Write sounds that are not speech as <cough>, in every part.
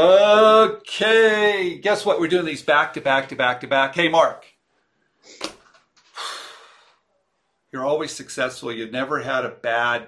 Okay, guess what? We're doing these back to back to back to back. Hey, Marc. You're always successful. You've never had a bad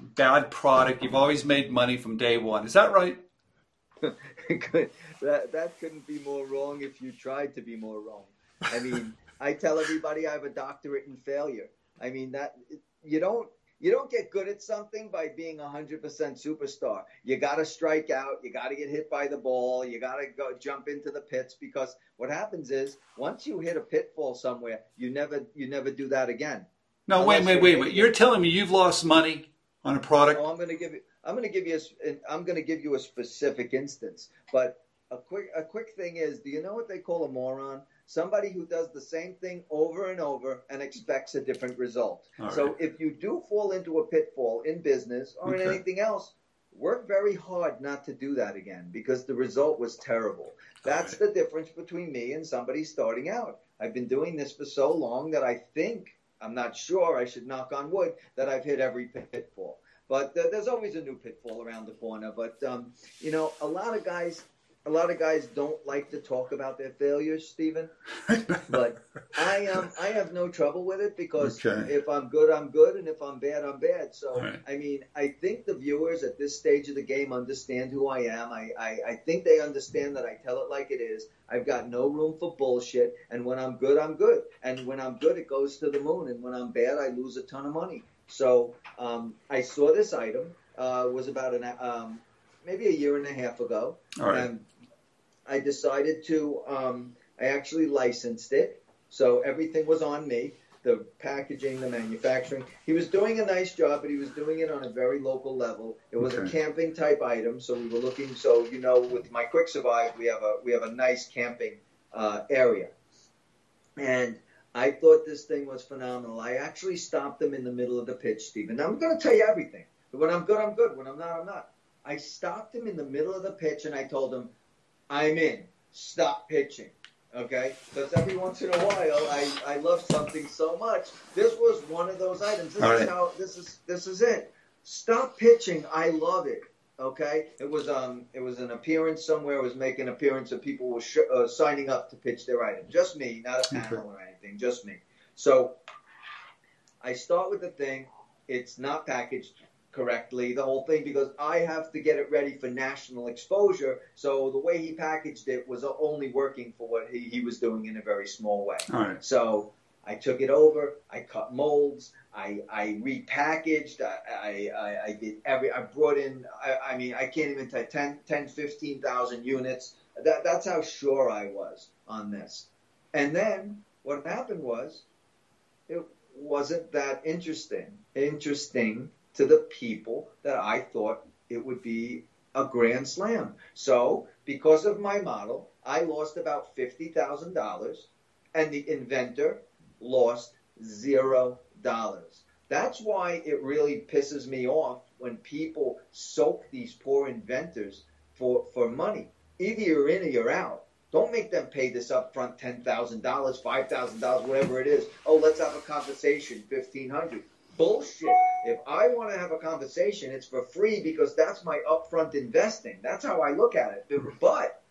bad product. You've always made money from day one. Is that right? <laughs> that that couldn't be more wrong if you tried to be more wrong. I mean, I tell everybody I have a doctorate in failure. I mean that you don't you don't get good at something by being a 100% superstar. You got to strike out. You got to get hit by the ball. You got to go jump into the pits because what happens is once you hit a pitfall somewhere, you never you never do that again. No, wait, wait, wait, wait. You're telling me you've lost money on a product? Oh, I'm going to give you I'm going to give you a, I'm going to give you a specific instance. But a quick a quick thing is, do you know what they call a moron? Somebody who does the same thing over and over and expects a different result. All so right. if you do fall into a pitfall in business or okay. in anything else, work very hard not to do that again because the result was terrible. That's right. the difference between me and somebody starting out. I've been doing this for so long that I think, I'm not sure, I should knock on wood, that I've hit every pitfall. But uh, there's always a new pitfall around the corner. But, um, you know, a lot of guys a lot of guys don't like to talk about their failures, Stephen. <laughs> but I um I have no trouble with it because okay. if I'm good, I'm good, and if I'm bad, I'm bad. So right. I mean, I think the viewers at this stage of the game understand who I am. I, I I think they understand that I tell it like it is. I've got no room for bullshit, and when I'm good, I'm good, and when I'm good, it goes to the moon, and when I'm bad, I lose a ton of money. So um, I saw this item uh, was about an um, maybe a year and a half ago. And I decided to, um, I actually licensed it. So everything was on me the packaging, the manufacturing. He was doing a nice job, but he was doing it on a very local level. It was okay. a camping type item, so we were looking. So you know, with my Quick Survive, we have a we have a nice camping uh, area, and I thought this thing was phenomenal. I actually stopped him in the middle of the pitch, Stephen. I'm going to tell you everything. When I'm good, I'm good. When I'm not, I'm not. I stopped him in the middle of the pitch and I told him, I'm in. Stop pitching. Okay? Because every once in a while I, I love something so much. This was one of those items. This All is right. how this is this is it. Stop pitching. I love it. Okay, it was um, it was an appearance somewhere. It was making an appearance of people were sh- uh, signing up to pitch their item. Just me, not a panel or anything. Just me. So I start with the thing. It's not packaged correctly, the whole thing, because I have to get it ready for national exposure. So the way he packaged it was only working for what he, he was doing in a very small way. Right. So I took it over, I cut molds, I, I repackaged, I, I, I did every, I brought in, I, I mean, I can't even tell 10, 10 15,000 units. That, that's how sure I was on this. And then what happened was, it wasn't that interesting. Interesting to the people that I thought it would be a grand slam. So, because of my model, I lost about $50,000 and the inventor lost zero dollars. That's why it really pisses me off when people soak these poor inventors for, for money. Either you're in or you're out. Don't make them pay this upfront $10,000, $5,000, whatever it is. Oh, let's have a conversation, 1500 bullshit. If I want to have a conversation, it's for free because that's my upfront investing. That's how I look at it. Mm-hmm. But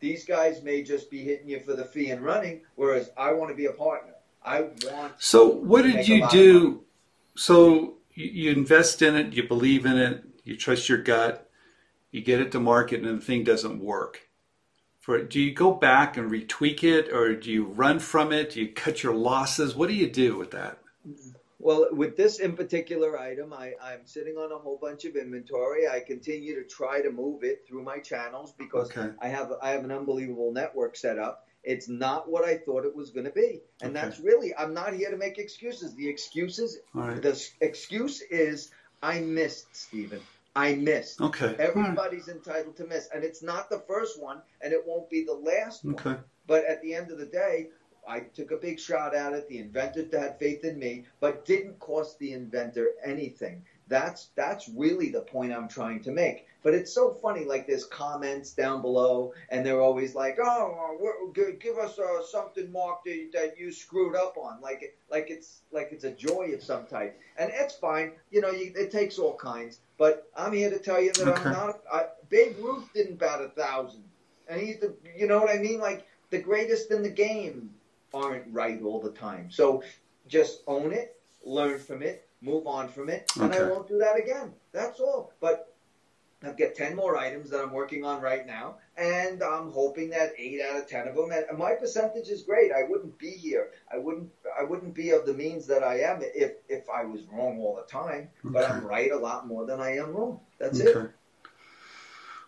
these guys may just be hitting you for the fee and running, whereas I want to be a partner. I want. So what did you do? So you invest in it, you believe in it, you trust your gut, you get it to market, and the thing doesn't work. For do you go back and retweak it, or do you run from it? Do you cut your losses? What do you do with that? Mm-hmm. Well, with this in particular item, I, I'm sitting on a whole bunch of inventory. I continue to try to move it through my channels because okay. I have I have an unbelievable network set up. It's not what I thought it was going to be, and okay. that's really I'm not here to make excuses. The excuses, right. the excuse is I missed, Stephen. I missed. Okay. Everybody's right. entitled to miss, and it's not the first one, and it won't be the last okay. one. But at the end of the day, I took a big shot at it. The inventor had faith in me, but didn't cost the inventor anything. That's that's really the point I'm trying to make. But it's so funny. Like there's comments down below, and they're always like, "Oh, give us uh, something, Marc, that, that you screwed up on." Like like it's like it's a joy of some type, and it's fine. You know, you, it takes all kinds. But I'm here to tell you that okay. I'm not. I, Babe Ruth didn't bat a thousand, and he's the. You know what I mean? Like the greatest in the game aren't right all the time. So just own it, learn from it, move on from it, and okay. I won't do that again. That's all. But I've got 10 more items that I'm working on right now, and I'm hoping that eight out of 10 of them, and my percentage is great. I wouldn't be here. I wouldn't, I wouldn't be of the means that I am if, if I was wrong all the time, okay. but I'm right a lot more than I am wrong. That's okay. it.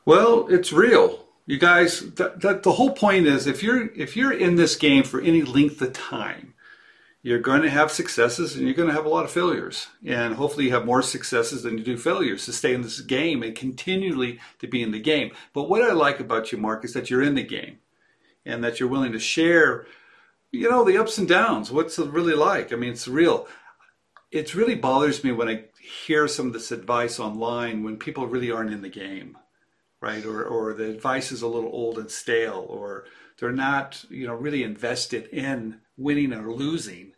Well, it's real. You guys, the whole point is if you're, if you're in this game for any length of time, you're going to have successes and you're going to have a lot of failures. And hopefully you have more successes than you do failures to stay in this game and continually to be in the game. But what I like about you, Marc, is that you're in the game and that you're willing to share, you know, the ups and downs. What's it really like? I mean, it's real. It really bothers me when I hear some of this advice online when people really aren't in the game, right? Or, or the advice is a little old and stale, or they're not, you know, really invested in winning or losing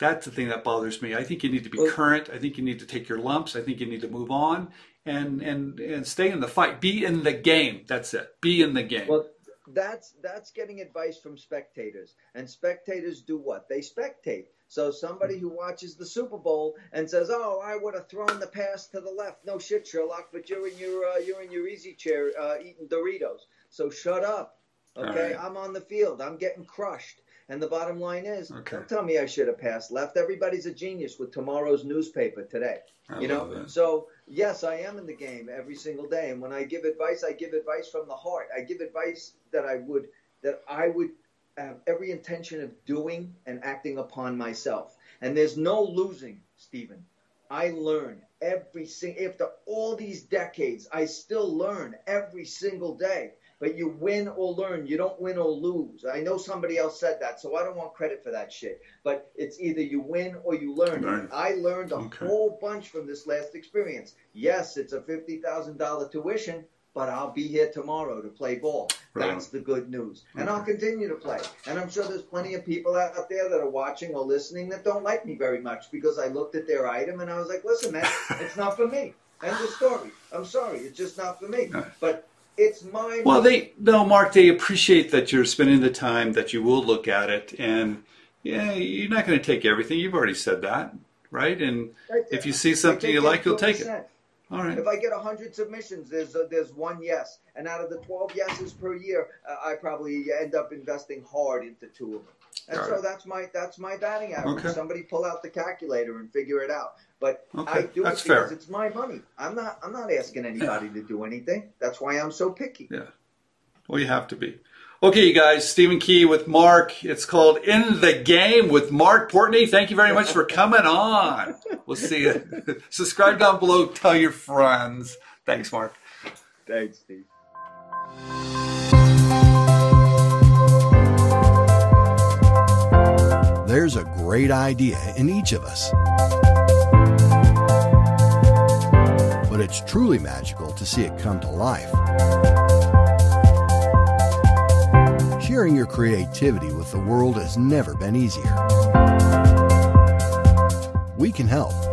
that's the thing that bothers me. I think you need to be well, current. I think you need to take your lumps. I think you need to move on and and and stay in the fight. Be in the game. That's it. Be in the game. Well, that's that's getting advice from spectators. And spectators do what? They spectate. So somebody who watches the Super Bowl and says, "Oh, I would have thrown the pass to the left." No shit, Sherlock, but you're in your uh, you're in your easy chair uh, eating Doritos. So shut up. Okay, right. I'm on the field. I'm getting crushed. And the bottom line is, okay. don't tell me I should have passed left. Everybody's a genius with tomorrow's newspaper today. I you know, that. so yes, I am in the game every single day. And when I give advice, I give advice from the heart. I give advice that I would that I would have every intention of doing and acting upon myself. And there's no losing, Stephen. I learn every single after all these decades. I still learn every single day but you win or learn. You don't win or lose. I know somebody else said that, so I don't want credit for that shit. But it's either you win or you learn. Right. I learned a okay. whole bunch from this last experience. Yes, it's a fifty thousand dollar tuition, but I'll be here tomorrow to play ball. Right. That's the good news. And I'll continue to play. And I'm sure there's plenty of people out there that are watching or listening that don't like me very much because I looked at their item and I was like, listen, man, <laughs> it's not for me. End of story. I'm sorry, it's just not for me. But it's my well they no Marc they appreciate that you're spending the time that you will look at it and yeah you're not going to take everything you've already said that right and if you see something you like you'll take it all right if i get 100 submissions there's a, there's one yes and out of the 12 yeses per year uh, i probably end up investing hard into two of them and Got so it. that's my that's my batting average. Okay. Somebody pull out the calculator and figure it out. But okay. I do that's it because fair. it's my money. I'm not I'm not asking anybody yeah. to do anything. That's why I'm so picky. Yeah. Well, you have to be. Okay, you guys, Stephen Key with Marc. It's called In the Game with Marc Portney. Thank you very much for coming on. We'll see you. <laughs> Subscribe down below. Tell your friends. Thanks, Marc. Thanks, Steve. There's a great idea in each of us. But it's truly magical to see it come to life. Sharing your creativity with the world has never been easier. We can help.